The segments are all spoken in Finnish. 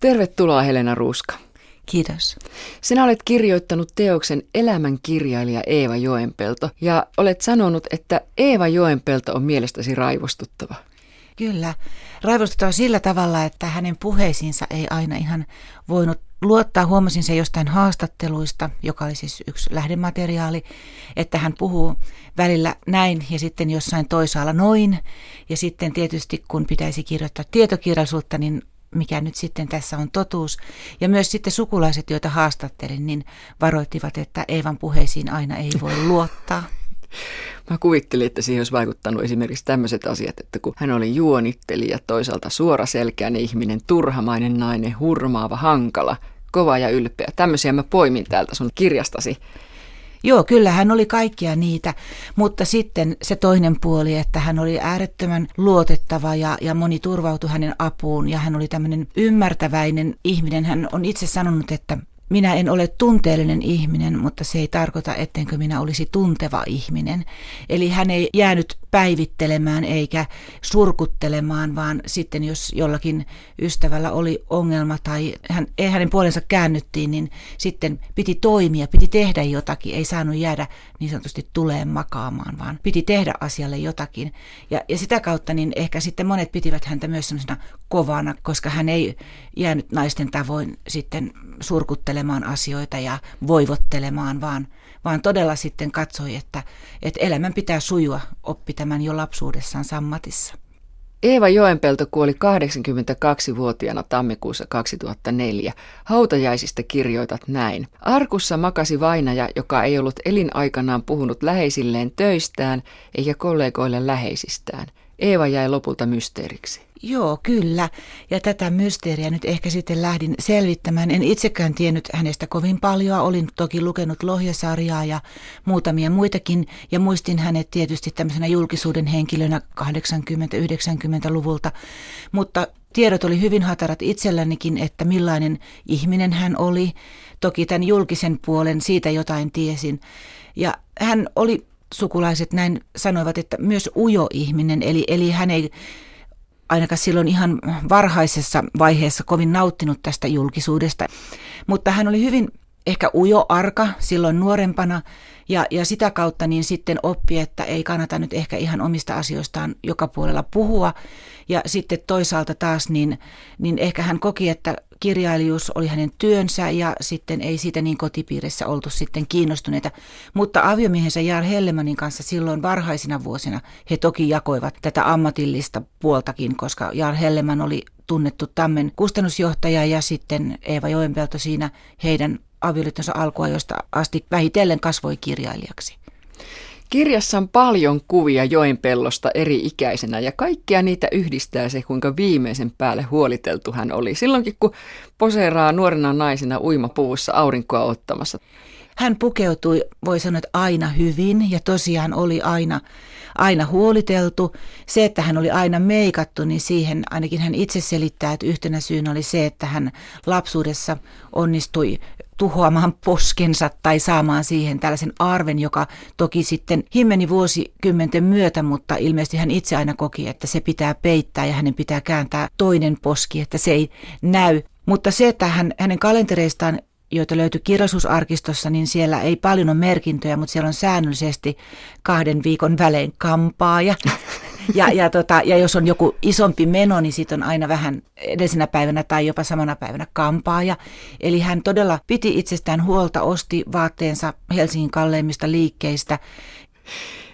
Tervetuloa Helena Ruuska. Kiitos. Sinä olet kirjoittanut teoksen Elämän kirjailija Eeva Joenpelto ja olet sanonut, että Eeva Joenpelto on mielestäsi raivostuttava. Kyllä. Raivostuttava sillä tavalla, että hänen puheisiinsa ei aina ihan voinut luottaa. Huomasin se jostain haastatteluista, joka oli siis yksi lähdemateriaali, että hän puhuu välillä näin ja sitten jossain toisaalla noin. Ja sitten tietysti kun pitäisi kirjoittaa tietokirjallisuutta, niin mikä nyt sitten tässä on totuus. Ja myös sitten sukulaiset, joita haastattelin, niin varoittivat, että Eevan puheisiin aina ei voi luottaa. Mä kuvittelin, että siihen olisi vaikuttanut esimerkiksi tämmöiset asiat, että kun hän oli juonittelija, toisaalta suoraselkäinen ihminen, turhamainen nainen, hurmaava, hankala, kova ja ylpeä. Tämmöisiä mä poimin täältä sun kirjastasi. Joo, kyllä hän oli kaikkia niitä, mutta sitten se toinen puoli, että hän oli äärettömän luotettava ja, ja moni turvautui hänen apuun ja hän oli tämmöinen ymmärtäväinen ihminen. Hän on itse sanonut, että minä en ole tunteellinen ihminen, mutta se ei tarkoita, ettenkö minä olisi tunteva ihminen. Eli hän ei jäänyt päivittelemään eikä surkuttelemaan, vaan sitten jos jollakin ystävällä oli ongelma tai hän, hänen puolensa käännyttiin, niin sitten piti toimia, piti tehdä jotakin, ei saanut jäädä niin sanotusti tuleen makaamaan, vaan piti tehdä asialle jotakin. Ja, ja sitä kautta niin ehkä sitten monet pitivät häntä myös sellaisena kovana, koska hän ei jäänyt naisten tavoin sitten surkuttelemaan asioita ja voivottelemaan, vaan, vaan todella sitten katsoi, että, että elämän pitää sujua, oppi tämän jo lapsuudessaan sammatissa. Eeva Joenpelto kuoli 82-vuotiaana tammikuussa 2004. Hautajaisista kirjoitat näin. Arkussa makasi vainaja, joka ei ollut elinaikanaan puhunut läheisilleen töistään eikä kollegoille läheisistään. Eeva jäi lopulta mysteeriksi. Joo, kyllä. Ja tätä mysteeriä nyt ehkä sitten lähdin selvittämään. En itsekään tiennyt hänestä kovin paljon. Olin toki lukenut Lohjasarjaa ja muutamia muitakin. Ja muistin hänet tietysti tämmöisenä julkisuuden henkilönä 80-90-luvulta. Mutta tiedot oli hyvin hatarat itsellänikin, että millainen ihminen hän oli. Toki tämän julkisen puolen siitä jotain tiesin. Ja hän oli sukulaiset näin sanoivat, että myös ujo ihminen, eli, eli hän ei ainakaan silloin ihan varhaisessa vaiheessa kovin nauttinut tästä julkisuudesta. Mutta hän oli hyvin ehkä ujo arka silloin nuorempana ja, ja sitä kautta niin sitten oppi, että ei kannata nyt ehkä ihan omista asioistaan joka puolella puhua. Ja sitten toisaalta taas niin, niin ehkä hän koki, että kirjailijuus oli hänen työnsä ja sitten ei siitä niin kotipiirissä oltu sitten kiinnostuneita. Mutta aviomiehensä Jaar Hellemanin kanssa silloin varhaisina vuosina he toki jakoivat tätä ammatillista puoltakin, koska Jaar Helleman oli tunnettu Tammen kustannusjohtaja ja sitten Eeva Joenpelto siinä heidän avioliittonsa alkuajoista asti vähitellen kasvoi kirjailijaksi. Kirjassa on paljon kuvia joenpellosta eri ikäisenä ja kaikkia niitä yhdistää se, kuinka viimeisen päälle huoliteltu hän oli. Silloinkin, kun poseeraa nuorena naisena uimapuvussa aurinkoa ottamassa. Hän pukeutui, voi sanoa, että aina hyvin ja tosiaan oli aina, aina huoliteltu. Se, että hän oli aina meikattu, niin siihen ainakin hän itse selittää, että yhtenä syynä oli se, että hän lapsuudessa onnistui tuhoamaan poskensa tai saamaan siihen tällaisen arven, joka toki sitten himmeni vuosikymmenten myötä, mutta ilmeisesti hän itse aina koki, että se pitää peittää ja hänen pitää kääntää toinen poski, että se ei näy. Mutta se, että hän, hänen kalentereistaan joita löytyi kirjallisuusarkistossa, niin siellä ei paljon ole merkintöjä, mutta siellä on säännöllisesti kahden viikon välein kampaaja. Ja, ja, tota, ja jos on joku isompi meno, niin sitten on aina vähän edellisenä päivänä tai jopa samana päivänä kampaaja. Eli hän todella piti itsestään huolta, osti vaatteensa Helsingin kalleimmista liikkeistä.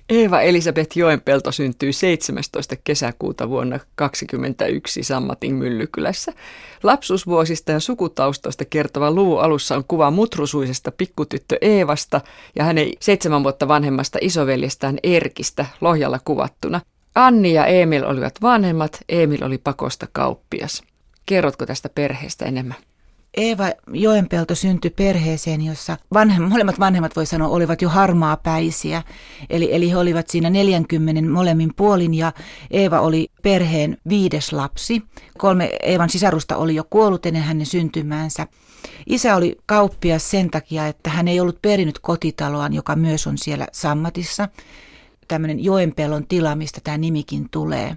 Eeva Elisabeth Joenpelto syntyi 17. kesäkuuta vuonna 1921 Sammatin Myllykylässä. Lapsuusvuosista ja sukutaustoista kertova luvun alussa on kuva mutrusuisesta pikkutyttö Eevasta ja hänen seitsemän vuotta vanhemmasta isoveljestään Erkistä Lohjalla kuvattuna. Anni ja Emil olivat vanhemmat, Emil oli pakosta kauppias. Kerrotko tästä perheestä enemmän? Eeva Joenpelto syntyi perheeseen, jossa vanhem, molemmat vanhemmat voi sanoa olivat jo harmaapäisiä. Eli, eli he olivat siinä 40 molemmin puolin ja Eeva oli perheen viides lapsi. Kolme Eevan sisarusta oli jo kuollut ennen hänen syntymäänsä. Isä oli kauppias sen takia, että hän ei ollut perinyt kotitaloaan, joka myös on siellä Sammatissa. Tämmöinen Joenpelon tila, mistä tämä nimikin tulee.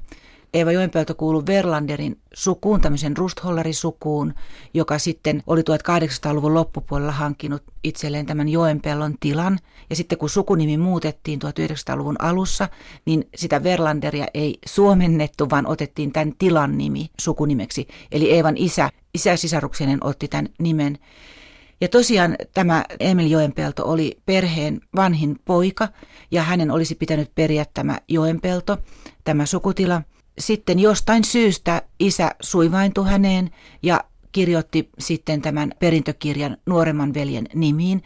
Eeva Joenpelto kuului Verlanderin sukuun, tämmöisen Rusthollerisukuun, joka sitten oli 1800-luvun loppupuolella hankkinut itselleen tämän Joenpellon tilan. Ja sitten kun sukunimi muutettiin 1900-luvun alussa, niin sitä Verlanderia ei suomennettu, vaan otettiin tämän tilan nimi sukunimeksi. Eli Eevan isä, isä sisaruksenen otti tämän nimen. Ja tosiaan tämä Emil Joenpelto oli perheen vanhin poika ja hänen olisi pitänyt periä tämä Joenpelto, tämä sukutila. Sitten jostain syystä isä suivaintui häneen ja kirjoitti sitten tämän perintökirjan nuoremman veljen nimiin.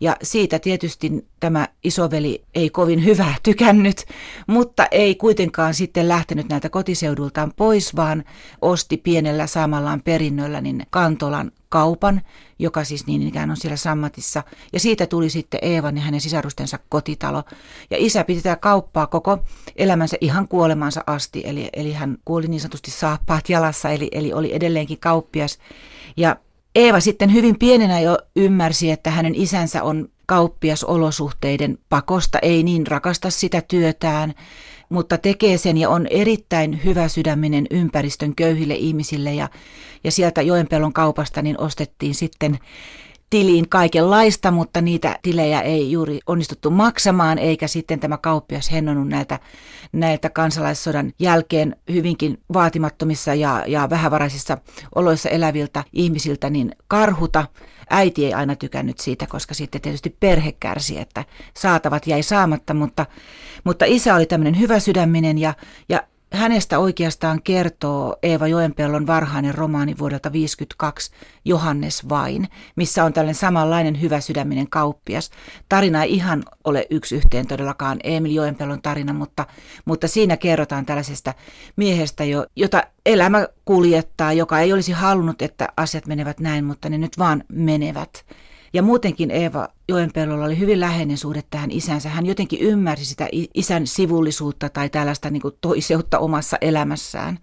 Ja siitä tietysti tämä isoveli ei kovin hyvää tykännyt, mutta ei kuitenkaan sitten lähtenyt näiltä kotiseudultaan pois, vaan osti pienellä saamallaan perinnöllä niin Kantolan kaupan, joka siis niin ikään on siellä Sammatissa. Ja siitä tuli sitten Eevan ja hänen sisarustensa kotitalo. Ja isä piti tätä kauppaa koko elämänsä ihan kuolemansa asti, eli, eli hän kuoli niin sanotusti saappaat jalassa, eli, eli oli edelleenkin kauppias. Ja Eeva sitten hyvin pienenä jo ymmärsi, että hänen isänsä on kauppias olosuhteiden pakosta, ei niin rakasta sitä työtään, mutta tekee sen ja on erittäin hyvä sydäminen ympäristön köyhille ihmisille ja, ja sieltä Joenpelon kaupasta niin ostettiin sitten tiliin kaikenlaista, mutta niitä tilejä ei juuri onnistuttu maksamaan, eikä sitten tämä kauppias hennonut näiltä, näiltä kansalaissodan jälkeen hyvinkin vaatimattomissa ja, ja vähävaraisissa oloissa eläviltä ihmisiltä niin karhuta. Äiti ei aina tykännyt siitä, koska sitten tietysti perhe kärsi, että saatavat jäi saamatta, mutta, mutta isä oli tämmöinen hyvä sydäminen ja, ja hänestä oikeastaan kertoo Eeva Joenpellon varhainen romaani vuodelta 1952 Johannes vain, missä on tällainen samanlainen hyvä sydäminen kauppias. Tarina ei ihan ole yksi yhteen todellakaan Emil Joenpellon tarina, mutta, mutta siinä kerrotaan tällaisesta miehestä, jo, jota elämä kuljettaa, joka ei olisi halunnut, että asiat menevät näin, mutta ne nyt vaan menevät. Ja muutenkin Eeva Joenpellolla oli hyvin läheinen suhde tähän isänsä. Hän jotenkin ymmärsi sitä isän sivullisuutta tai tällaista niin toiseutta omassa elämässään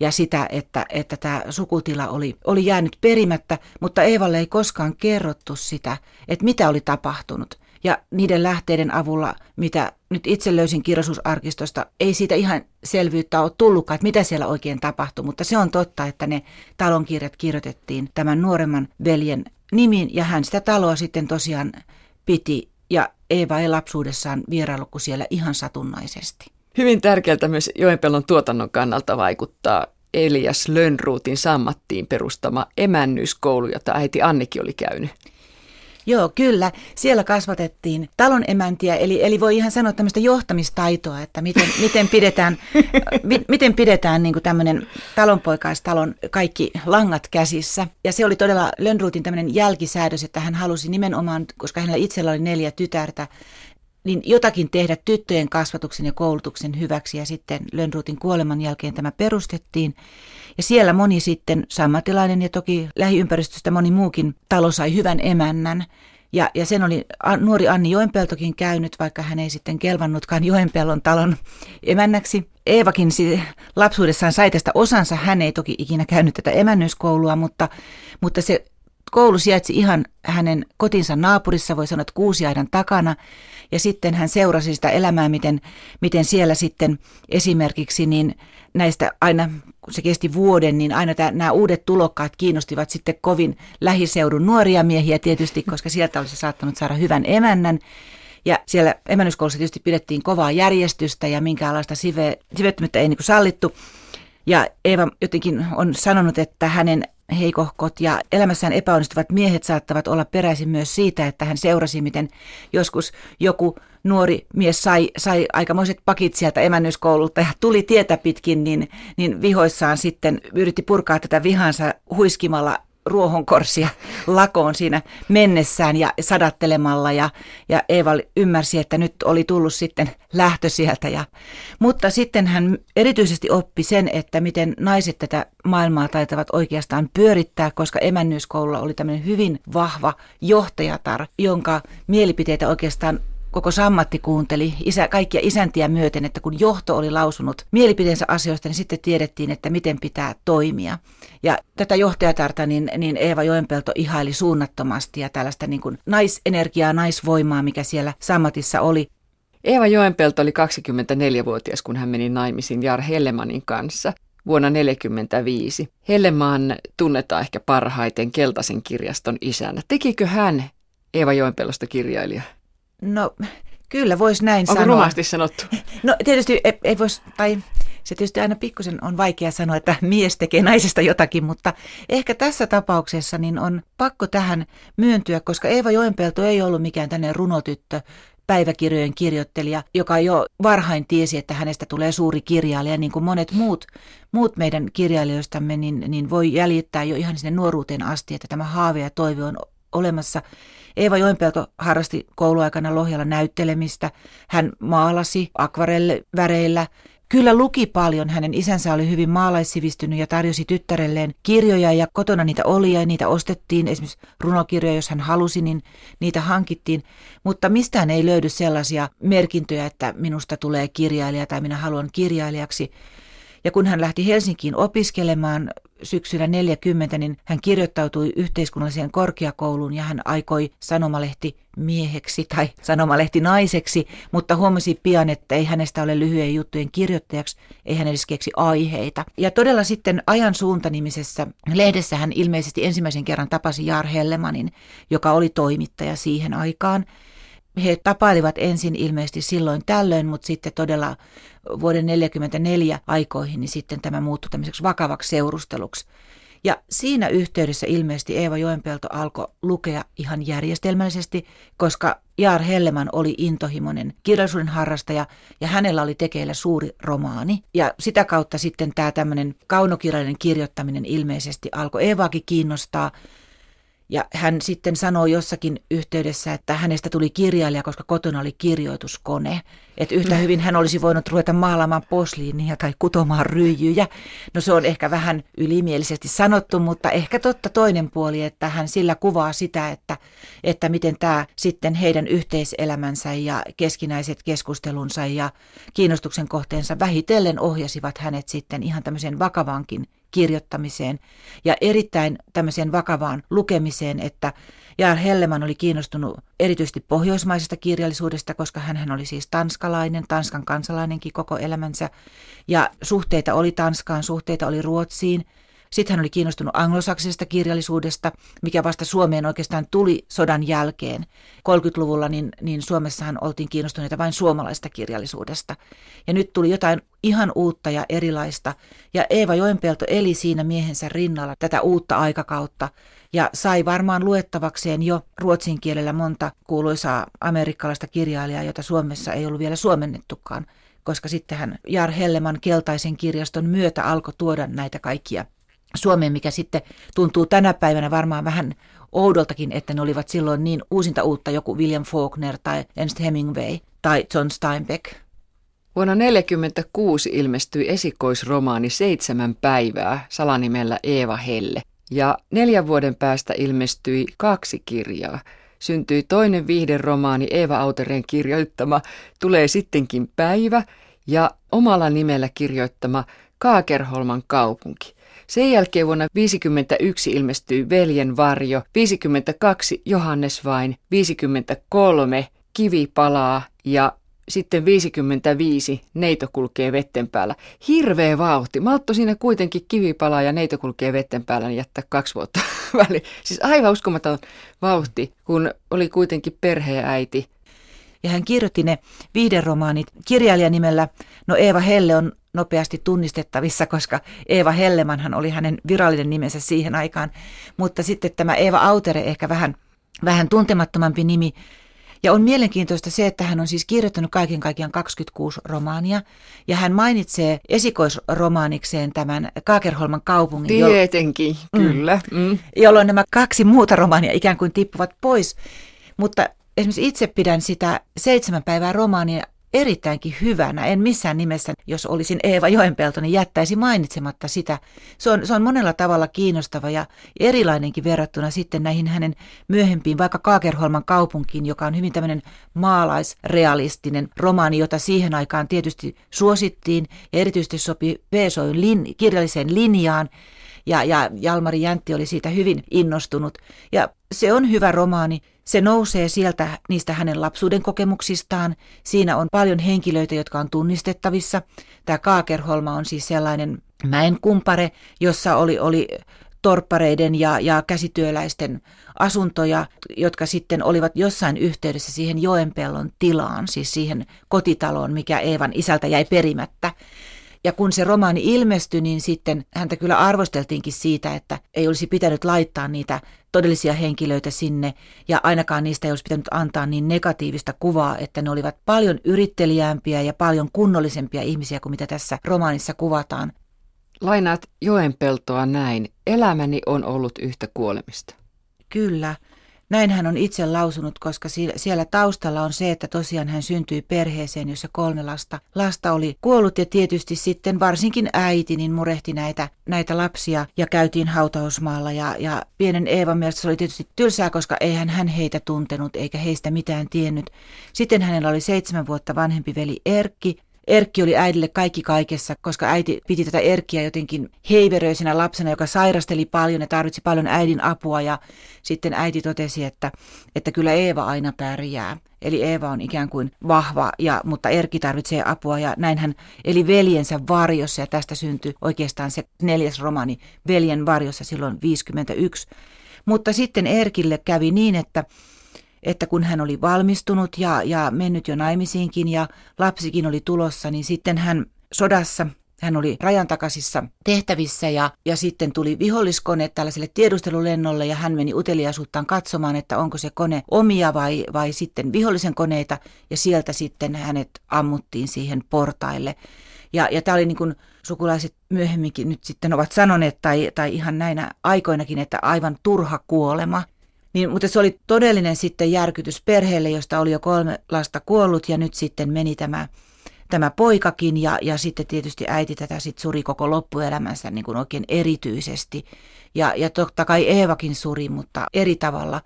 ja sitä, että, että tämä sukutila oli, oli jäänyt perimättä, mutta Eevalle ei koskaan kerrottu sitä, että mitä oli tapahtunut. Ja niiden lähteiden avulla, mitä nyt itse löysin kirjallisuusarkistosta, ei siitä ihan selvyyttä ole tullutkaan, että mitä siellä oikein tapahtui, mutta se on totta, että ne talonkirjat kirjoitettiin tämän nuoremman veljen nimin ja hän sitä taloa sitten tosiaan piti ja Eeva ei lapsuudessaan vierailu siellä ihan satunnaisesti. Hyvin tärkeältä myös Joenpellon tuotannon kannalta vaikuttaa Elias Lönnruutin sammattiin perustama emännyyskoulu, jota äiti Annikin oli käynyt. Joo, kyllä. Siellä kasvatettiin talon emäntiä, eli, eli voi ihan sanoa tämmöistä johtamistaitoa, että miten, miten pidetään, mi, miten pidetään niin tämmöinen talonpoikaistalon kaikki langat käsissä. Ja se oli todella Lönnruutin tämmöinen jälkisäädös, että hän halusi nimenomaan, koska hänellä itsellä oli neljä tytärtä, niin jotakin tehdä tyttöjen kasvatuksen ja koulutuksen hyväksi. Ja sitten Lönnruutin kuoleman jälkeen tämä perustettiin. Ja siellä moni sitten sammatilainen ja toki lähiympäristöstä moni muukin talo sai hyvän emännän. Ja, ja sen oli nuori Anni Joenpeltokin käynyt, vaikka hän ei sitten kelvannutkaan Joenpellon talon emännäksi. Eevakin lapsuudessaan sai tästä osansa. Hän ei toki ikinä käynyt tätä emännyyskoulua, mutta, mutta se koulu sijaitsi ihan hänen kotinsa naapurissa, voi sanoa, että kuusiaidan takana. Ja sitten hän seurasi sitä elämää, miten, miten siellä sitten esimerkiksi niin näistä aina, kun se kesti vuoden, niin aina tämä, nämä uudet tulokkaat kiinnostivat sitten kovin lähiseudun nuoria miehiä tietysti, koska sieltä olisi saattanut saada hyvän emännän. Ja siellä emännyskoulussa tietysti pidettiin kovaa järjestystä ja minkäänlaista sive, sivettömyyttä ei niin sallittu. Ja Eeva jotenkin on sanonut, että hänen heikohkot ja elämässään epäonnistuvat miehet saattavat olla peräisin myös siitä, että hän seurasi, miten joskus joku nuori mies sai, sai aikamoiset pakit sieltä emännyyskoululta ja tuli tietä pitkin, niin, niin vihoissaan sitten yritti purkaa tätä vihansa huiskimalla ruohonkorsia lakoon siinä mennessään ja sadattelemalla ja, ja Eeva ymmärsi, että nyt oli tullut sitten lähtö sieltä. Ja, mutta sitten hän erityisesti oppi sen, että miten naiset tätä maailmaa taitavat oikeastaan pyörittää, koska emännyyskoululla oli tämmöinen hyvin vahva johtajatar, jonka mielipiteitä oikeastaan koko sammatti kuunteli isä, kaikkia isäntiä myöten, että kun johto oli lausunut mielipiteensä asioista, niin sitten tiedettiin, että miten pitää toimia. Ja tätä johtajatarta niin, niin Eeva Joenpelto ihaili suunnattomasti ja tällaista niin kuin naisenergiaa, naisvoimaa, mikä siellä sammatissa oli. Eeva Joenpelto oli 24-vuotias, kun hän meni naimisiin Jar Hellemanin kanssa vuonna 1945. Hellemaan tunnetaan ehkä parhaiten Keltaisen kirjaston isänä. Tekikö hän Eeva Joenpelosta kirjailija? No kyllä voisi näin Onko sanoa. rumasti sanottu? No tietysti ei, ei voisi, tai se tietysti aina pikkusen on vaikea sanoa, että mies tekee naisesta jotakin, mutta ehkä tässä tapauksessa niin on pakko tähän myöntyä, koska Eeva Joenpelto ei ollut mikään tänne runotyttö, päiväkirjojen kirjoittelija, joka jo varhain tiesi, että hänestä tulee suuri kirjailija, niin kuin monet muut, muut meidän kirjailijoistamme, niin, niin voi jäljittää jo ihan sinne nuoruuteen asti, että tämä haave ja toive on olemassa. Eeva Joenpelto harrasti kouluaikana Lohjalla näyttelemistä. Hän maalasi akvarelleväreillä. Kyllä luki paljon. Hänen isänsä oli hyvin maalaissivistynyt ja tarjosi tyttärelleen kirjoja ja kotona niitä oli ja niitä ostettiin. Esimerkiksi runokirjoja, jos hän halusi, niin niitä hankittiin. Mutta mistään ei löydy sellaisia merkintöjä, että minusta tulee kirjailija tai minä haluan kirjailijaksi. Ja kun hän lähti Helsinkiin opiskelemaan syksyllä 40, niin hän kirjoittautui yhteiskunnalliseen korkeakouluun ja hän aikoi sanomalehti mieheksi tai sanomalehti naiseksi, mutta huomasi pian, että ei hänestä ole lyhyen juttujen kirjoittajaksi, ei hän edes keksi aiheita. Ja todella sitten Ajan suuntanimisessä lehdessä hän ilmeisesti ensimmäisen kerran tapasi Jaar Hellemanin, joka oli toimittaja siihen aikaan he tapailivat ensin ilmeisesti silloin tällöin, mutta sitten todella vuoden 1944 aikoihin, niin sitten tämä muuttui tämmöiseksi vakavaksi seurusteluksi. Ja siinä yhteydessä ilmeisesti Eeva Joenpelto alkoi lukea ihan järjestelmällisesti, koska Jaar Helleman oli intohimoinen kirjallisuuden harrastaja ja hänellä oli tekeillä suuri romaani. Ja sitä kautta sitten tämä tämmöinen kaunokirjallinen kirjoittaminen ilmeisesti alkoi Eevaakin kiinnostaa. Ja hän sitten sanoi jossakin yhteydessä, että hänestä tuli kirjailija, koska kotona oli kirjoituskone. Että yhtä mm. hyvin hän olisi voinut ruveta maalaamaan posliinia tai kutomaan ryijyjä. No se on ehkä vähän ylimielisesti sanottu, mutta ehkä totta toinen puoli, että hän sillä kuvaa sitä, että, että miten tämä sitten heidän yhteiselämänsä ja keskinäiset keskustelunsa ja kiinnostuksen kohteensa vähitellen ohjasivat hänet sitten ihan tämmöiseen vakavankin kirjoittamiseen ja erittäin tämmöiseen vakavaan lukemiseen, että Jaar Helleman oli kiinnostunut erityisesti pohjoismaisesta kirjallisuudesta, koska hän oli siis tanskalainen, Tanskan kansalainenkin koko elämänsä. Ja suhteita oli Tanskaan, suhteita oli Ruotsiin – sitten hän oli kiinnostunut anglosaksisesta kirjallisuudesta, mikä vasta Suomeen oikeastaan tuli sodan jälkeen. 30-luvulla niin, niin Suomessahan oltiin kiinnostuneita vain suomalaista kirjallisuudesta. Ja nyt tuli jotain ihan uutta ja erilaista. Ja Eeva Joenpelto eli siinä miehensä rinnalla tätä uutta aikakautta ja sai varmaan luettavakseen jo ruotsin kielellä monta kuuluisaa amerikkalaista kirjailijaa, jota Suomessa ei ollut vielä suomennettukaan koska sitten hän Jar Helleman keltaisen kirjaston myötä alkoi tuoda näitä kaikkia Suomeen, mikä sitten tuntuu tänä päivänä varmaan vähän oudoltakin, että ne olivat silloin niin uusinta uutta joku William Faulkner tai Ernst Hemingway tai John Steinbeck. Vuonna 1946 ilmestyi esikoisromaani Seitsemän päivää salanimellä Eeva Helle. Ja neljän vuoden päästä ilmestyi kaksi kirjaa. Syntyi toinen viihderomaani Eeva Autereen kirjoittama Tulee sittenkin päivä ja omalla nimellä kirjoittama Kaakerholman kaupunki. Sen jälkeen vuonna 1951 ilmestyi Veljen varjo, 52 Johannes vain, 53 Kivi palaa ja sitten 55 neito kulkee vetten päällä. Hirveä vauhti. Maltto siinä kuitenkin kivi palaa ja neito kulkee vetten päällä, niin jättää kaksi vuotta väliin. Siis aivan uskomaton vauhti, kun oli kuitenkin perheäiti. Ja hän kirjoitti ne viihderomaanit kirjailijanimellä. No Eeva Helle on nopeasti tunnistettavissa, koska Eeva Hellemanhan oli hänen virallinen nimensä siihen aikaan. Mutta sitten tämä Eeva Autere ehkä vähän, vähän tuntemattomampi nimi. Ja on mielenkiintoista se, että hän on siis kirjoittanut kaiken kaikkiaan 26 romaania. Ja hän mainitsee esikoisromaanikseen tämän Kaakerholman kaupungin. Tietenkin, jo- kyllä. Mm. Mm. Jolloin nämä kaksi muuta romaania ikään kuin tippuvat pois. Mutta esimerkiksi itse pidän sitä seitsemän päivää romaania erittäinkin hyvänä. En missään nimessä, jos olisin Eeva Joenpelto, niin jättäisi mainitsematta sitä. Se on, se on monella tavalla kiinnostava ja erilainenkin verrattuna sitten näihin hänen myöhempiin, vaikka Kaakerholman kaupunkiin, joka on hyvin tämmöinen maalaisrealistinen romaani, jota siihen aikaan tietysti suosittiin ja erityisesti sopi Veesoyn lin, kirjalliseen linjaan. Ja, ja Jalmari Jäntti oli siitä hyvin innostunut. Ja se on hyvä romaani. Se nousee sieltä niistä hänen lapsuuden kokemuksistaan. Siinä on paljon henkilöitä, jotka on tunnistettavissa. Tämä Kaakerholma on siis sellainen mäen kumpare, jossa oli, oli torppareiden ja, ja käsityöläisten asuntoja, jotka sitten olivat jossain yhteydessä siihen Joenpellon tilaan, siis siihen kotitaloon, mikä Eevan isältä jäi perimättä. Ja kun se romaani ilmestyi, niin sitten häntä kyllä arvosteltiinkin siitä, että ei olisi pitänyt laittaa niitä todellisia henkilöitä sinne, ja ainakaan niistä ei olisi pitänyt antaa niin negatiivista kuvaa, että ne olivat paljon yrittelijämpiä ja paljon kunnollisempia ihmisiä kuin mitä tässä romaanissa kuvataan. Lainaat Joenpeltoa näin. Elämäni on ollut yhtä kuolemista. Kyllä. Näin hän on itse lausunut, koska siellä taustalla on se, että tosiaan hän syntyi perheeseen, jossa kolme lasta, lasta oli kuollut ja tietysti sitten varsinkin äiti niin murehti näitä, näitä lapsia ja käytiin hautausmaalla ja, ja pienen Eevan mielestä se oli tietysti tylsää, koska eihän hän heitä tuntenut eikä heistä mitään tiennyt. Sitten hänellä oli seitsemän vuotta vanhempi veli Erkki, Erkki oli äidille kaikki kaikessa, koska äiti piti tätä Erkkiä jotenkin heiveröisenä lapsena, joka sairasteli paljon ja tarvitsi paljon äidin apua. Ja sitten äiti totesi, että, että kyllä Eeva aina pärjää. Eli Eeva on ikään kuin vahva, ja, mutta Erkki tarvitsee apua ja näin hän eli veljensä varjossa ja tästä syntyi oikeastaan se neljäs romani Veljen varjossa silloin 51. Mutta sitten Erkille kävi niin, että että kun hän oli valmistunut ja, ja mennyt jo naimisiinkin ja lapsikin oli tulossa, niin sitten hän sodassa hän oli rajan takaisissa tehtävissä ja, ja sitten tuli viholliskone tällaiselle tiedustelulennolle ja hän meni uteliaisuuttaan katsomaan, että onko se kone omia vai, vai sitten vihollisen koneita ja sieltä sitten hänet ammuttiin siihen portaille. Ja, ja tämä oli niin kuin sukulaiset myöhemminkin nyt sitten ovat sanoneet tai, tai ihan näinä aikoinakin, että aivan turha kuolema – niin, mutta se oli todellinen sitten järkytys perheelle, josta oli jo kolme lasta kuollut ja nyt sitten meni tämä, tämä poikakin ja, ja sitten tietysti äiti tätä sitten suri koko loppuelämänsä niin kuin oikein erityisesti. Ja, ja totta kai Eevakin suri, mutta eri tavalla.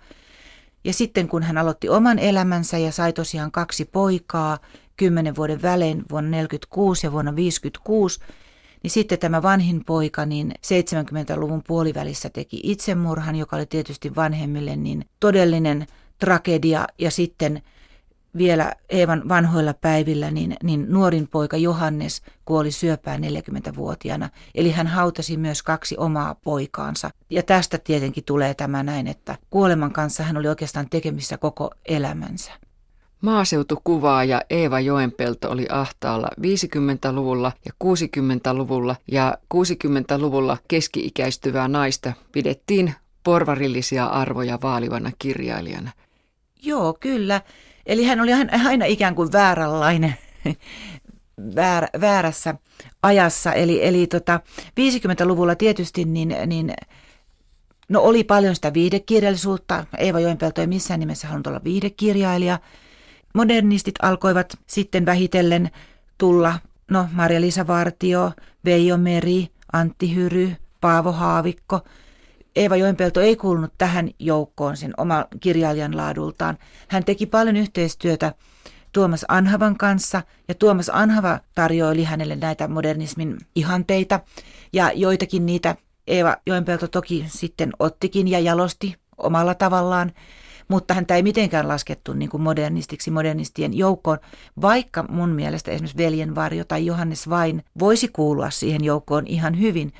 Ja sitten kun hän aloitti oman elämänsä ja sai tosiaan kaksi poikaa kymmenen vuoden välein vuonna 1946 ja vuonna 1956, niin sitten tämä vanhin poika niin 70-luvun puolivälissä teki itsemurhan, joka oli tietysti vanhemmille niin todellinen tragedia. Ja sitten vielä Eevan vanhoilla päivillä niin, niin nuorin poika Johannes kuoli syöpään 40-vuotiaana. Eli hän hautasi myös kaksi omaa poikaansa. Ja tästä tietenkin tulee tämä näin, että kuoleman kanssa hän oli oikeastaan tekemissä koko elämänsä. Maaseutukuvaaja Eeva Joenpelto oli ahtaalla 50-luvulla ja 60-luvulla ja 60-luvulla keski-ikäistyvää naista pidettiin porvarillisia arvoja vaalivana kirjailijana. Joo, kyllä. Eli hän oli aina ikään kuin vääränlainen, väär, väärässä ajassa. Eli, eli tota, 50-luvulla tietysti niin, niin No oli paljon sitä viidekirjallisuutta. Eeva Joenpelto ei missään nimessä halunnut olla viidekirjailija – Modernistit alkoivat sitten vähitellen tulla, no Maria-Liisa Vartio, Veijo Meri, Antti Hyry, Paavo Haavikko. Eeva Joenpelto ei kuulunut tähän joukkoon sen oman kirjailijan laadultaan. Hän teki paljon yhteistyötä Tuomas Anhavan kanssa ja Tuomas Anhava tarjoili hänelle näitä modernismin ihanteita ja joitakin niitä Eeva Joenpelto toki sitten ottikin ja jalosti omalla tavallaan mutta häntä ei mitenkään laskettu niin kuin modernistiksi modernistien joukkoon, vaikka mun mielestä esimerkiksi Veljen varjo tai Johannes Vain voisi kuulua siihen joukkoon ihan hyvin.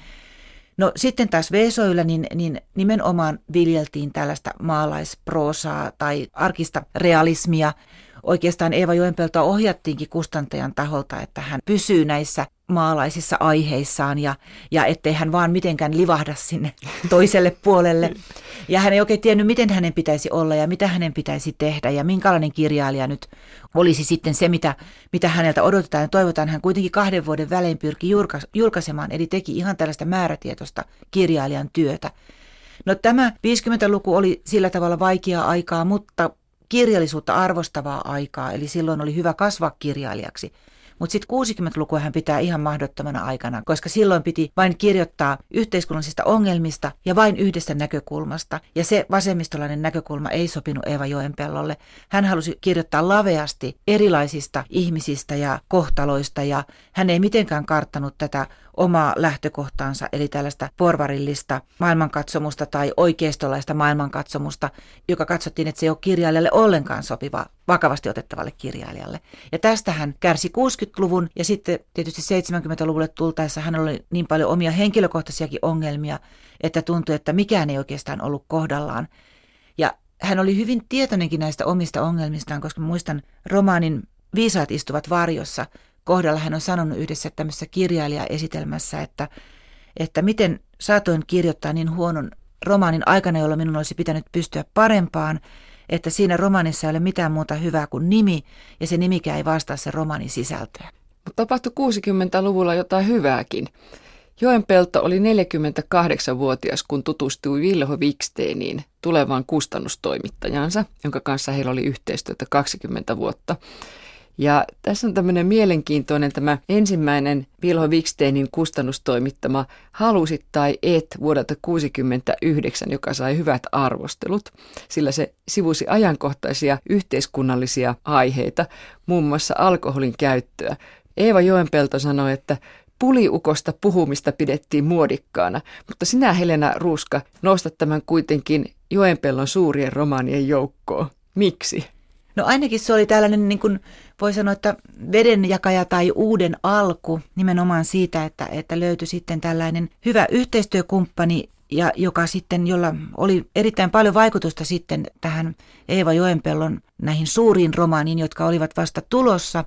No sitten taas Veesoilla niin, niin nimenomaan viljeltiin tällaista maalaisproosaa tai arkista realismia. Oikeastaan Eeva Joenpeltoa ohjattiinkin kustantajan taholta, että hän pysyy näissä maalaisissa aiheissaan ja, ja ettei hän vaan mitenkään livahda sinne toiselle puolelle. Ja hän ei oikein tiennyt, miten hänen pitäisi olla ja mitä hänen pitäisi tehdä ja minkälainen kirjailija nyt olisi sitten se, mitä, mitä häneltä odotetaan ja toivotaan. Hän kuitenkin kahden vuoden välein pyrki julkaisemaan, eli teki ihan tällaista määrätietoista kirjailijan työtä. No tämä 50-luku oli sillä tavalla vaikeaa aikaa, mutta kirjallisuutta arvostavaa aikaa, eli silloin oli hyvä kasvaa kirjailijaksi. Mutta sitten 60-lukua hän pitää ihan mahdottomana aikana, koska silloin piti vain kirjoittaa yhteiskunnallisista ongelmista ja vain yhdestä näkökulmasta. Ja se vasemmistolainen näkökulma ei sopinut Eeva Joenpellolle. Hän halusi kirjoittaa laveasti erilaisista ihmisistä ja kohtaloista ja hän ei mitenkään karttanut tätä omaa lähtökohtaansa, eli tällaista porvarillista maailmankatsomusta tai oikeistolaista maailmankatsomusta, joka katsottiin, että se ei ole kirjailijalle ollenkaan sopiva vakavasti otettavalle kirjailijalle. Ja tästä hän kärsi 60-luvun ja sitten tietysti 70-luvulle tultaessa hän oli niin paljon omia henkilökohtaisiakin ongelmia, että tuntui, että mikään ei oikeastaan ollut kohdallaan. Ja hän oli hyvin tietoinenkin näistä omista ongelmistaan, koska muistan romaanin Viisaat istuvat varjossa. Kohdalla hän on sanonut yhdessä tämmöisessä kirjailijaesitelmässä, että, että miten saatoin kirjoittaa niin huonon romaanin aikana, jolla minun olisi pitänyt pystyä parempaan, että siinä romaanissa ei ole mitään muuta hyvää kuin nimi, ja se nimikään ei vastaa se romaanin sisältöä. Mutta tapahtui 60-luvulla jotain hyvääkin. Joenpelto oli 48-vuotias, kun tutustui Vilho Viksteeniin, tulevaan kustannustoimittajansa, jonka kanssa heillä oli yhteistyötä 20 vuotta. Ja tässä on tämmöinen mielenkiintoinen tämä ensimmäinen Vilho Viksteinin kustannustoimittama Halusit tai et vuodelta 1969, joka sai hyvät arvostelut, sillä se sivusi ajankohtaisia yhteiskunnallisia aiheita, muun muassa alkoholin käyttöä. Eeva Joenpelto sanoi, että puliukosta puhumista pidettiin muodikkaana, mutta sinä Helena Ruuska nostat tämän kuitenkin Joenpellon suurien romaanien joukkoon. Miksi? No ainakin se oli tällainen, niin kuin voi sanoa, että vedenjakaja tai uuden alku nimenomaan siitä, että, että löytyi sitten tällainen hyvä yhteistyökumppani, ja joka sitten, jolla oli erittäin paljon vaikutusta sitten tähän Eeva Joenpellon näihin suuriin romaaniin, jotka olivat vasta tulossa.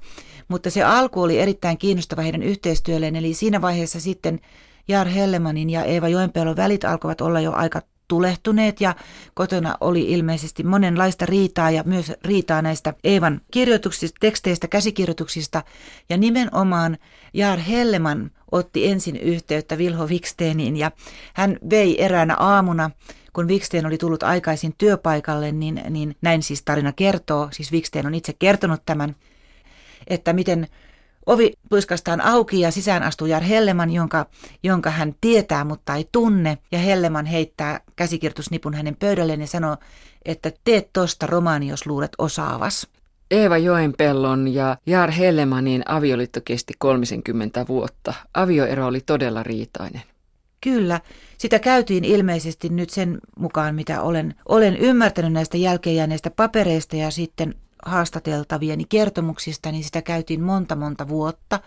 Mutta se alku oli erittäin kiinnostava heidän yhteistyölleen, eli siinä vaiheessa sitten Jaar Hellemanin ja Eeva Joenpellon välit alkoivat olla jo aika tulehtuneet ja kotona oli ilmeisesti monenlaista riitaa ja myös riitaa näistä Eevan kirjoituksista, teksteistä, käsikirjoituksista. Ja nimenomaan Jaar Helleman otti ensin yhteyttä Vilho Viksteeniin ja hän vei eräänä aamuna kun Viksteen oli tullut aikaisin työpaikalle, niin, niin näin siis tarina kertoo, siis Viksteen on itse kertonut tämän, että miten Ovi puiskastaan auki ja sisään astuu Jar Helleman, jonka, jonka hän tietää, mutta ei tunne. Ja Helleman heittää käsikirjoitusnipun hänen pöydälleen ja sanoo, että teet tosta romaani, jos luulet osaavas. Eeva Joenpellon ja Jar Hellemanin avioliitto kesti 30 vuotta. Avioero oli todella riitainen. Kyllä, sitä käytiin ilmeisesti nyt sen mukaan, mitä olen, olen ymmärtänyt näistä jälkeenjääneistä papereista ja sitten haastateltavieni kertomuksista, niin sitä käytiin monta monta vuotta.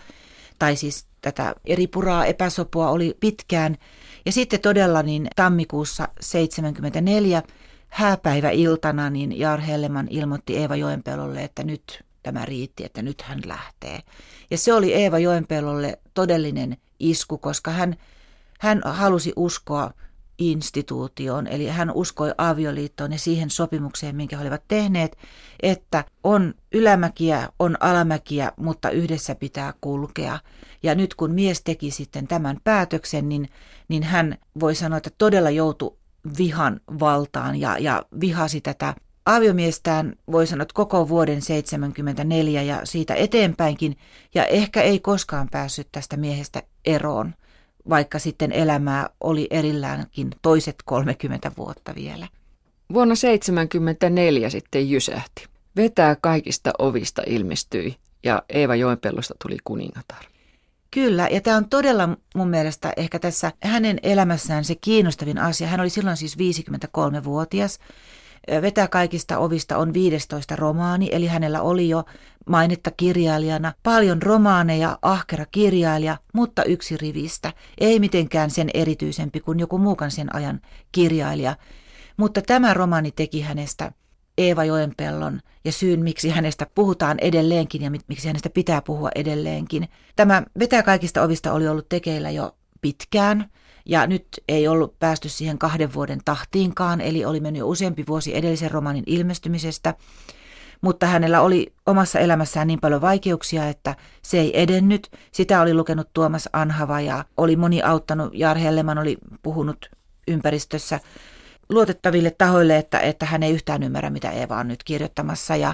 Tai siis tätä eri puraa epäsopua oli pitkään. Ja sitten todella niin tammikuussa 74 hääpäiväiltana niin Jaar Helleman ilmoitti Eeva Joenpelolle, että nyt tämä riitti, että nyt hän lähtee. Ja se oli Eeva Joenpelolle todellinen isku, koska hän, hän halusi uskoa instituutioon, eli hän uskoi avioliittoon ja siihen sopimukseen, minkä he olivat tehneet, että on ylämäkiä, on alamäkiä, mutta yhdessä pitää kulkea. Ja nyt kun mies teki sitten tämän päätöksen, niin, niin hän voi sanoa, että todella joutui vihan valtaan ja, ja vihasi tätä aviomiestään, voi sanoa, että koko vuoden 74 ja siitä eteenpäinkin, ja ehkä ei koskaan päässyt tästä miehestä eroon vaikka sitten elämää oli erilläänkin toiset 30 vuotta vielä. Vuonna 1974 sitten jysähti. Vetää kaikista ovista ilmestyi ja Eeva Joenpellosta tuli kuningatar. Kyllä, ja tämä on todella mun mielestä ehkä tässä hänen elämässään se kiinnostavin asia. Hän oli silloin siis 53-vuotias Vetää kaikista ovista on 15 romaani, eli hänellä oli jo mainetta kirjailijana. Paljon romaaneja, ahkera kirjailija, mutta yksi rivistä. Ei mitenkään sen erityisempi kuin joku muukan sen ajan kirjailija. Mutta tämä romaani teki hänestä Eeva Joenpellon ja syyn, miksi hänestä puhutaan edelleenkin ja miksi hänestä pitää puhua edelleenkin. Tämä Vetää kaikista ovista oli ollut tekeillä jo pitkään. Ja nyt ei ollut päästy siihen kahden vuoden tahtiinkaan, eli oli mennyt useampi vuosi edellisen romanin ilmestymisestä. Mutta hänellä oli omassa elämässään niin paljon vaikeuksia, että se ei edennyt. Sitä oli lukenut Tuomas Anhava ja oli moni auttanut. Jaar Helleman oli puhunut ympäristössä luotettaville tahoille, että, että hän ei yhtään ymmärrä, mitä Eeva on nyt kirjoittamassa. Ja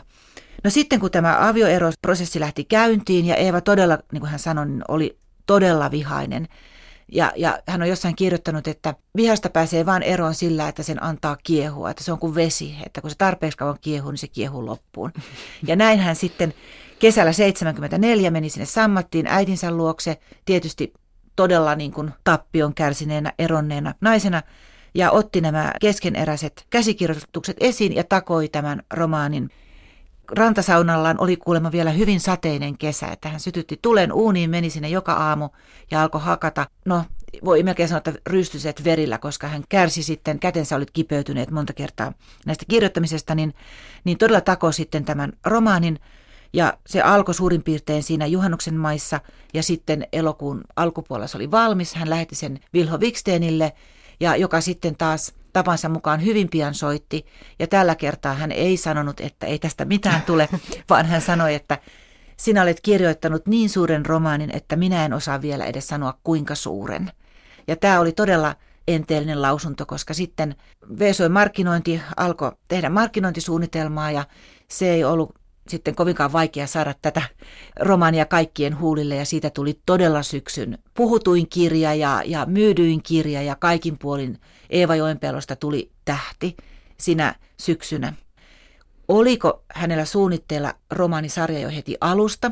no sitten kun tämä avioeroprosessi lähti käyntiin ja Eeva todella, niin kuin hän sanoi, niin oli todella vihainen – ja, ja hän on jossain kirjoittanut, että vihasta pääsee vain eroon sillä, että sen antaa kiehua, että se on kuin vesi, että kun se tarpeeksi kauan kiehuu, niin se kiehuu loppuun. Ja näin hän sitten kesällä 74 meni sinne sammattiin äitinsä luokse, tietysti todella niin kuin tappion kärsineenä, eronneena naisena ja otti nämä keskeneräiset käsikirjoitukset esiin ja takoi tämän romaanin. Rantasaunallaan oli kuulemma vielä hyvin sateinen kesä, että hän sytytti tulen uuniin, meni sinne joka aamu ja alkoi hakata. No, voi melkein sanoa, että rystyset verillä, koska hän kärsi sitten, kätensä oli kipeytyneet monta kertaa näistä kirjoittamisesta, niin, niin todella takoi sitten tämän romaanin. Ja se alkoi suurin piirtein siinä juhannuksen maissa ja sitten elokuun alkupuolella se oli valmis. Hän lähetti sen Vilho Wikstenille ja joka sitten taas tapansa mukaan hyvin pian soitti. Ja tällä kertaa hän ei sanonut, että ei tästä mitään tule, vaan hän sanoi, että sinä olet kirjoittanut niin suuren romaanin, että minä en osaa vielä edes sanoa kuinka suuren. Ja tämä oli todella enteellinen lausunto, koska sitten VSOI markkinointi alkoi tehdä markkinointisuunnitelmaa ja se ei ollut sitten kovinkaan vaikea saada tätä romania kaikkien huulille ja siitä tuli todella syksyn puhutuin kirja ja, ja myydyin kirja ja kaikin puolin Eeva Joenpelosta tuli tähti sinä syksynä. Oliko hänellä suunnitteilla romaanisarja jo heti alusta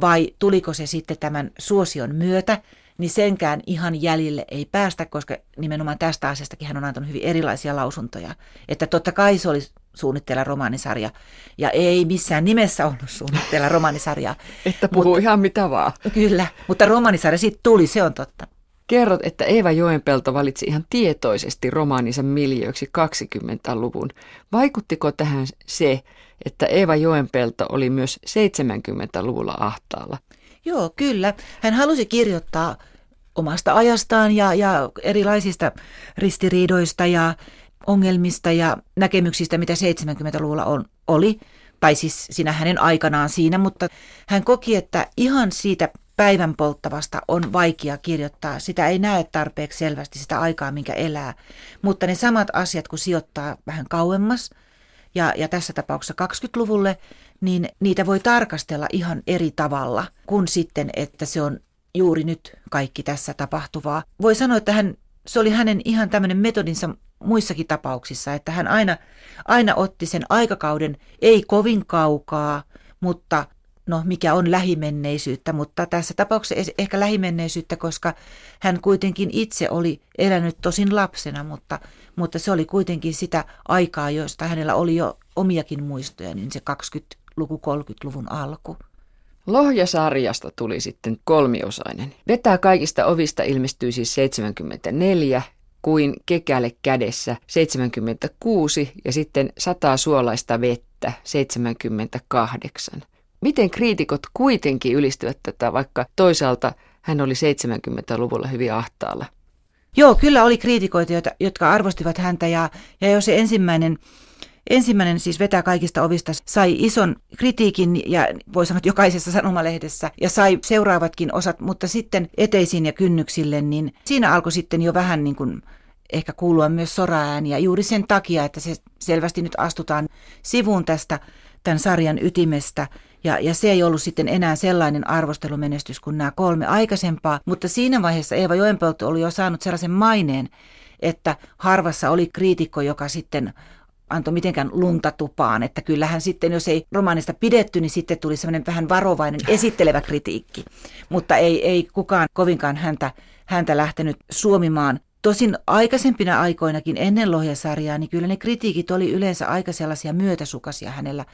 vai tuliko se sitten tämän suosion myötä, niin senkään ihan jäljille ei päästä, koska nimenomaan tästä asiastakin hän on antanut hyvin erilaisia lausuntoja. Että totta kai se oli suunnitteilla romaanisarja, ja ei missään nimessä ollut suunnitteilla romaanisarja. että puhuu mutta, ihan mitä vaan. Kyllä, mutta romaanisarja sitten tuli, se on totta. Kerrot, että Eeva Joenpelto valitsi ihan tietoisesti romaaninsa miljöiksi 20-luvun. Vaikuttiko tähän se, että Eeva Joenpelto oli myös 70-luvulla ahtaalla? Joo, kyllä. Hän halusi kirjoittaa omasta ajastaan ja, ja erilaisista ristiriidoista ja ongelmista ja näkemyksistä, mitä 70-luvulla on, oli. Tai siis siinä hänen aikanaan siinä, mutta hän koki, että ihan siitä päivän polttavasta on vaikea kirjoittaa. Sitä ei näe tarpeeksi selvästi sitä aikaa, minkä elää. Mutta ne samat asiat, kun sijoittaa vähän kauemmas, ja, ja tässä tapauksessa 20-luvulle, niin niitä voi tarkastella ihan eri tavalla kuin sitten, että se on juuri nyt kaikki tässä tapahtuvaa. Voi sanoa, että hän, se oli hänen ihan tämmöinen metodinsa muissakin tapauksissa, että hän aina, aina otti sen aikakauden, ei kovin kaukaa, mutta no mikä on lähimenneisyyttä, mutta tässä tapauksessa ehkä lähimenneisyyttä, koska hän kuitenkin itse oli elänyt tosin lapsena, mutta, mutta se oli kuitenkin sitä aikaa, josta hänellä oli jo omiakin muistoja, niin se 20-luku, 30-luvun alku. Lohjasarjasta tuli sitten kolmiosainen. Vetää kaikista ovista ilmestyi siis 74, kuin kekäle kädessä 76 ja sitten sataa suolaista vettä 78. Miten kriitikot kuitenkin ylistyvät tätä, vaikka toisaalta hän oli 70-luvulla hyvin ahtaalla? Joo, kyllä oli kriitikoita, jotka arvostivat häntä ja, ja jo se ensimmäinen Ensimmäinen siis vetää kaikista ovista, sai ison kritiikin ja voi sanoa että jokaisessa sanomalehdessä ja sai seuraavatkin osat, mutta sitten eteisiin ja kynnyksille, niin siinä alkoi sitten jo vähän niin kuin ehkä kuulua myös soraääniä juuri sen takia, että se selvästi nyt astutaan sivuun tästä tämän sarjan ytimestä. Ja, ja se ei ollut sitten enää sellainen arvostelumenestys kuin nämä kolme aikaisempaa, mutta siinä vaiheessa Eeva Joenpelto oli jo saanut sellaisen maineen, että harvassa oli kriitikko, joka sitten antoi mitenkään lunta tupaan, että kyllähän sitten, jos ei romaanista pidetty, niin sitten tuli semmoinen vähän varovainen esittelevä kritiikki, mutta ei, ei kukaan kovinkaan häntä, häntä lähtenyt suomimaan. Tosin aikaisempina aikoinakin ennen Lohjasarjaa, niin kyllä ne kritiikit oli yleensä aika sellaisia myötäsukaisia hänellä.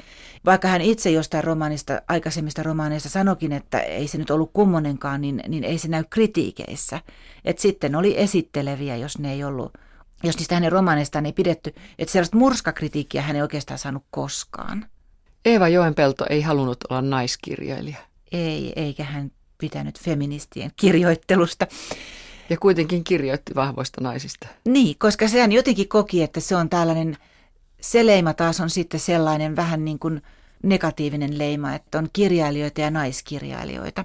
Vaikka hän itse jostain romaanista, aikaisemmista romaaneista sanokin, että ei se nyt ollut kummonenkaan, niin, niin ei se näy kritiikeissä. Et sitten oli esitteleviä, jos ne ei ollut, jos niistä hänen romaaneistaan ei pidetty. Että sellaista murskakritiikkiä hän ei oikeastaan saanut koskaan. Eeva Joenpelto ei halunnut olla naiskirjailija. Ei, eikä hän pitänyt feministien kirjoittelusta. Ja kuitenkin kirjoitti vahvoista naisista. Niin, koska sehän jotenkin koki, että se on tällainen, se leima taas on sitten sellainen vähän niin kuin negatiivinen leima, että on kirjailijoita ja naiskirjailijoita.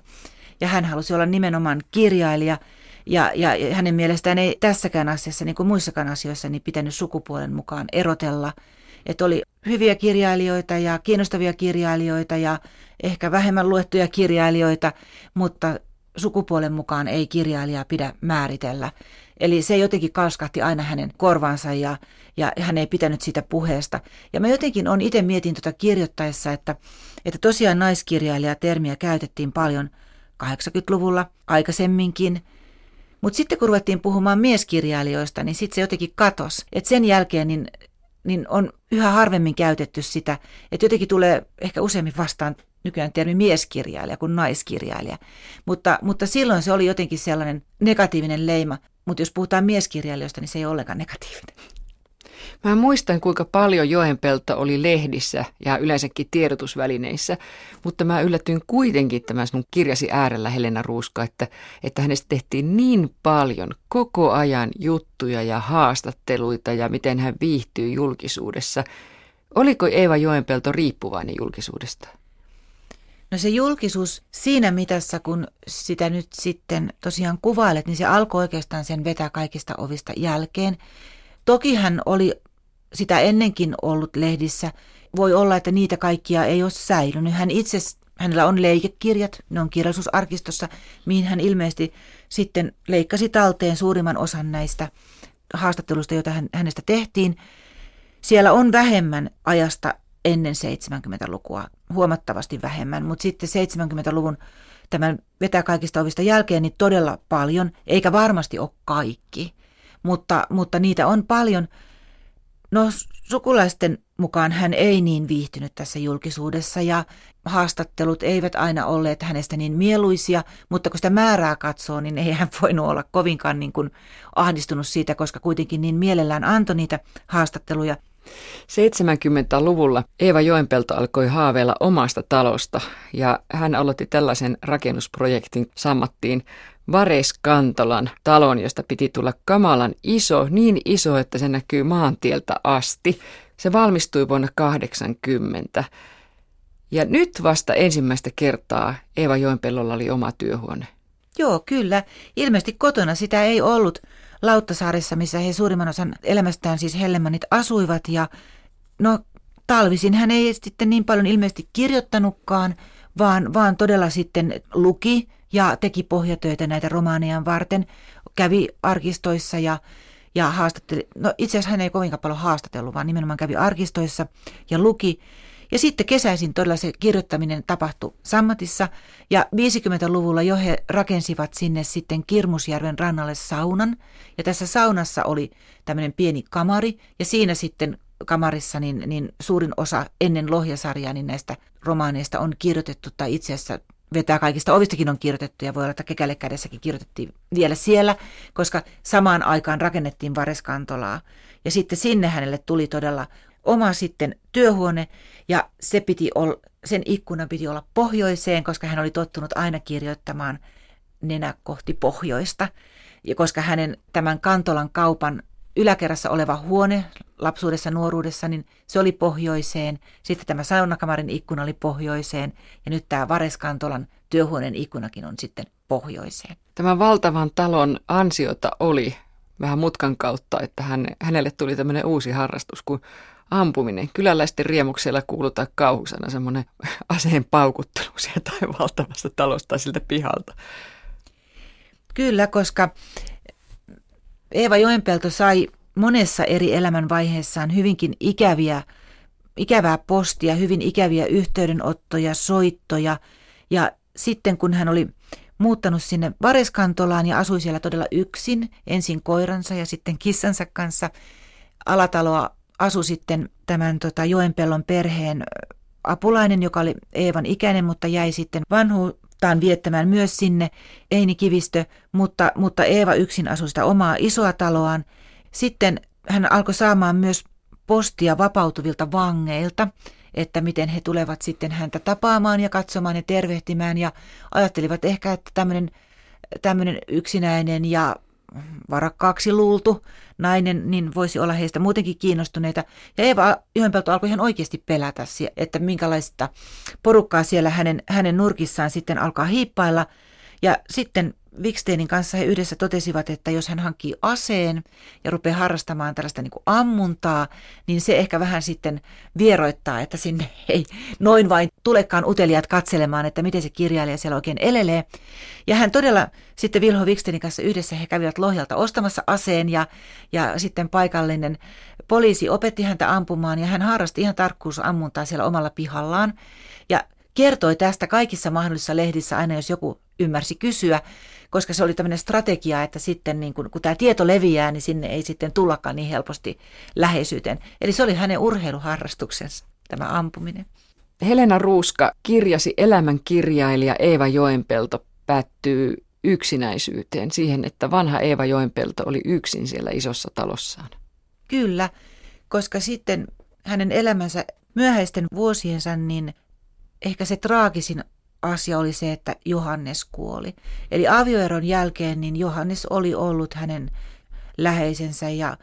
Ja hän halusi olla nimenomaan kirjailija, ja, ja hänen mielestään ei tässäkään asiassa, niin kuin muissakaan asioissa, niin pitänyt sukupuolen mukaan erotella. Että oli hyviä kirjailijoita ja kiinnostavia kirjailijoita ja ehkä vähemmän luettuja kirjailijoita, mutta sukupuolen mukaan ei kirjailijaa pidä määritellä. Eli se jotenkin kalskahti aina hänen korvaansa ja, ja hän ei pitänyt sitä puheesta. Ja mä jotenkin on itse mietin tuota kirjoittaessa, että, että tosiaan naiskirjailija-termiä käytettiin paljon 80-luvulla aikaisemminkin. Mutta sitten kun ruvettiin puhumaan mieskirjailijoista, niin sitten se jotenkin katos. Että sen jälkeen niin, niin on yhä harvemmin käytetty sitä, että jotenkin tulee ehkä useammin vastaan nykyään termi mieskirjailija kuin naiskirjailija. Mutta, mutta silloin se oli jotenkin sellainen negatiivinen leima. Mutta jos puhutaan mieskirjailijoista, niin se ei ole ollenkaan negatiivinen. Mä muistan, kuinka paljon Joenpelto oli lehdissä ja yleensäkin tiedotusvälineissä, mutta mä yllätyin kuitenkin tämän sinun kirjasi äärellä, Helena Ruuska, että, että hänestä tehtiin niin paljon koko ajan juttuja ja haastatteluita ja miten hän viihtyy julkisuudessa. Oliko Eeva Joenpelto riippuvainen julkisuudesta? No se julkisuus siinä mitassa, kun sitä nyt sitten tosiaan kuvailet, niin se alkoi oikeastaan sen vetää kaikista ovista jälkeen. Toki hän oli sitä ennenkin ollut lehdissä. Voi olla, että niitä kaikkia ei ole säilynyt. Hän itse, hänellä on leikekirjat, ne on kirjallisuusarkistossa, mihin hän ilmeisesti sitten leikkasi talteen suurimman osan näistä haastatteluista, joita hän, hänestä tehtiin. Siellä on vähemmän ajasta ennen 70-lukua, huomattavasti vähemmän, mutta sitten 70-luvun tämän vetää kaikista ovista jälkeen niin todella paljon, eikä varmasti ole kaikki, mutta, mutta niitä on paljon. No sukulaisten mukaan hän ei niin viihtynyt tässä julkisuudessa ja haastattelut eivät aina olleet hänestä niin mieluisia, mutta kun sitä määrää katsoo, niin ei hän voinut olla kovinkaan niin kuin ahdistunut siitä, koska kuitenkin niin mielellään antoi niitä haastatteluja. 70-luvulla Eeva Joenpelto alkoi haaveilla omasta talosta ja hän aloitti tällaisen rakennusprojektin sammattiin Vareskantolan talon, josta piti tulla kamalan iso, niin iso, että se näkyy maantieltä asti. Se valmistui vuonna 80. Ja nyt vasta ensimmäistä kertaa Eeva Joenpellolla oli oma työhuone. Joo, kyllä. Ilmeisesti kotona sitä ei ollut. Lauttasaaressa, missä he suurimman osan elämästään siis Hellemannit asuivat. Ja no talvisin hän ei sitten niin paljon ilmeisesti kirjoittanutkaan, vaan, vaan todella sitten luki ja teki pohjatöitä näitä romaaniaan varten. Kävi arkistoissa ja, ja haastatteli. No itse asiassa hän ei kovinkaan paljon haastatellut, vaan nimenomaan kävi arkistoissa ja luki. Ja sitten kesäisin todella se kirjoittaminen tapahtui Sammatissa ja 50-luvulla jo he rakensivat sinne sitten Kirmusjärven rannalle saunan. Ja tässä saunassa oli tämmöinen pieni kamari ja siinä sitten kamarissa niin, niin suurin osa ennen Lohjasarjaa niin näistä romaaneista on kirjoitettu tai itse asiassa vetää kaikista ovistakin on kirjoitettu ja voi olla, että kekälle kädessäkin kirjoitettiin vielä siellä, koska samaan aikaan rakennettiin Vareskantolaa. Ja sitten sinne hänelle tuli todella oma sitten työhuone ja se piti olla, sen ikkuna piti olla pohjoiseen, koska hän oli tottunut aina kirjoittamaan nenä kohti pohjoista. Ja koska hänen tämän Kantolan kaupan yläkerrassa oleva huone lapsuudessa nuoruudessa, niin se oli pohjoiseen. Sitten tämä saunakamarin ikkuna oli pohjoiseen ja nyt tämä Vareskantolan työhuoneen ikkunakin on sitten pohjoiseen. Tämän valtavan talon ansiota oli vähän mutkan kautta, että hän, hänelle tuli tämmöinen uusi harrastus kuin ampuminen. Kyläläisten riemuksella kuulutaan kauhusana semmoinen aseen paukuttelu sieltä valtavasta talosta siltä pihalta. Kyllä, koska Eeva Joenpelto sai monessa eri elämänvaiheessaan hyvinkin ikäviä, ikävää postia, hyvin ikäviä yhteydenottoja, soittoja. Ja sitten kun hän oli muuttanut sinne Vareskantolaan ja asui siellä todella yksin, ensin koiransa ja sitten kissansa kanssa, alataloa asui sitten tämän tota, Joenpellon perheen apulainen, joka oli Eevan ikäinen, mutta jäi sitten vanhuuttaan viettämään myös sinne Eini Kivistö, mutta, mutta Eeva yksin asui sitä omaa isoa taloaan. Sitten hän alkoi saamaan myös postia vapautuvilta vangeilta, että miten he tulevat sitten häntä tapaamaan ja katsomaan ja tervehtimään ja ajattelivat ehkä, että tämmöinen, tämmöinen yksinäinen ja varakkaaksi luultu nainen, niin voisi olla heistä muutenkin kiinnostuneita. Ja Eeva Joenpelto alkoi ihan oikeasti pelätä, että minkälaista porukkaa siellä hänen, hänen nurkissaan sitten alkaa hiippailla. Ja sitten Wiksteinin kanssa he yhdessä totesivat, että jos hän hankkii aseen ja rupeaa harrastamaan tällaista niin kuin ammuntaa, niin se ehkä vähän sitten vieroittaa, että sinne ei noin vain tulekaan uteliaat katselemaan, että miten se kirjailija siellä oikein elelee. Ja hän todella sitten Vilho Wiksteinin kanssa yhdessä he kävivät Lohjalta ostamassa aseen ja, ja sitten paikallinen poliisi opetti häntä ampumaan ja hän harrasti ihan tarkkuusammuntaa siellä omalla pihallaan. Ja kertoi tästä kaikissa mahdollisissa lehdissä aina, jos joku ymmärsi kysyä, koska se oli tämmöinen strategia, että sitten niin kun, kun tämä tieto leviää, niin sinne ei sitten tullakaan niin helposti läheisyyteen. Eli se oli hänen urheiluharrastuksensa, tämä ampuminen. Helena Ruuska kirjasi elämän kirjailija Eeva Joenpelto päättyy yksinäisyyteen, siihen, että vanha Eeva Joenpelto oli yksin siellä isossa talossaan. Kyllä, koska sitten hänen elämänsä myöhäisten vuosiensa, niin ehkä se traagisin asia oli se, että Johannes kuoli. Eli avioeron jälkeen niin Johannes oli ollut hänen läheisensä ja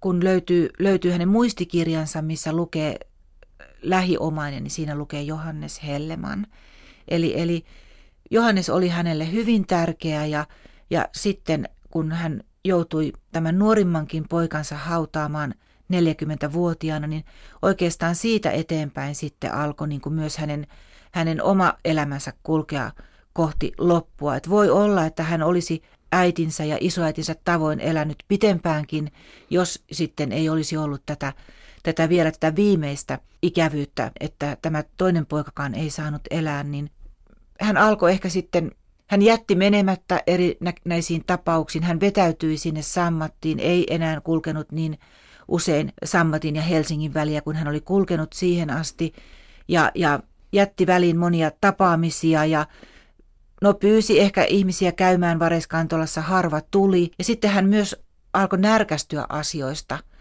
kun löytyy, löytyy hänen muistikirjansa, missä lukee lähiomainen, niin siinä lukee Johannes Helleman. Eli, eli Johannes oli hänelle hyvin tärkeä ja, ja sitten kun hän joutui tämän nuorimmankin poikansa hautaamaan 40-vuotiaana, niin oikeastaan siitä eteenpäin sitten alkoi niin kuin myös hänen, hänen oma elämänsä kulkea kohti loppua. Et voi olla, että hän olisi äitinsä ja isoäitinsä tavoin elänyt pitempäänkin, jos sitten ei olisi ollut tätä, tätä vielä tätä viimeistä ikävyyttä, että tämä toinen poikakaan ei saanut elää, niin hän alkoi ehkä sitten, hän jätti menemättä erinäisiin tapauksiin, hän vetäytyi sinne sammattiin, ei enää kulkenut niin usein Sammatin ja Helsingin väliä, kun hän oli kulkenut siihen asti, ja, ja jätti väliin monia tapaamisia ja no pyysi ehkä ihmisiä käymään Vareskantolassa, harva tuli, ja sitten hän myös alkoi närkästyä asioista –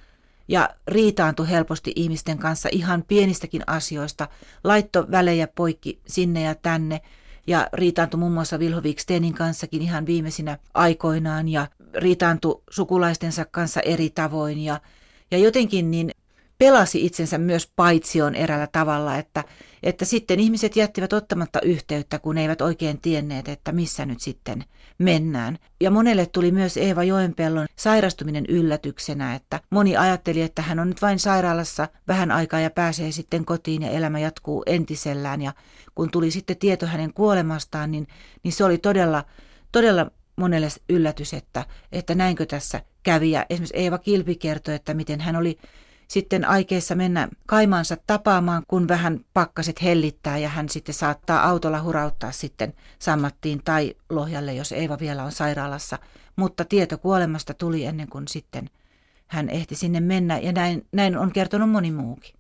ja riitaantui helposti ihmisten kanssa ihan pienistäkin asioista, laitto välejä poikki sinne ja tänne ja riitaantui muun muassa Vilho Wikstenin kanssakin ihan viimeisinä aikoinaan ja riitaantui sukulaistensa kanssa eri tavoin ja, ja jotenkin niin pelasi itsensä myös paitsioon erällä tavalla, että, että sitten ihmiset jättivät ottamatta yhteyttä, kun eivät oikein tienneet, että missä nyt sitten mennään. Ja monelle tuli myös Eeva Joenpellon sairastuminen yllätyksenä, että moni ajatteli, että hän on nyt vain sairaalassa vähän aikaa ja pääsee sitten kotiin ja elämä jatkuu entisellään. Ja kun tuli sitten tieto hänen kuolemastaan, niin, niin se oli todella, todella monelle yllätys, että, että näinkö tässä kävi. Ja esimerkiksi Eeva Kilpi kertoi, että miten hän oli sitten aikeessa mennä kaimaansa tapaamaan, kun vähän pakkaset hellittää ja hän sitten saattaa autolla hurauttaa sitten Sammattiin tai Lohjalle, jos Eeva vielä on sairaalassa. Mutta tieto kuolemasta tuli ennen kuin sitten hän ehti sinne mennä ja näin, näin on kertonut moni muukin.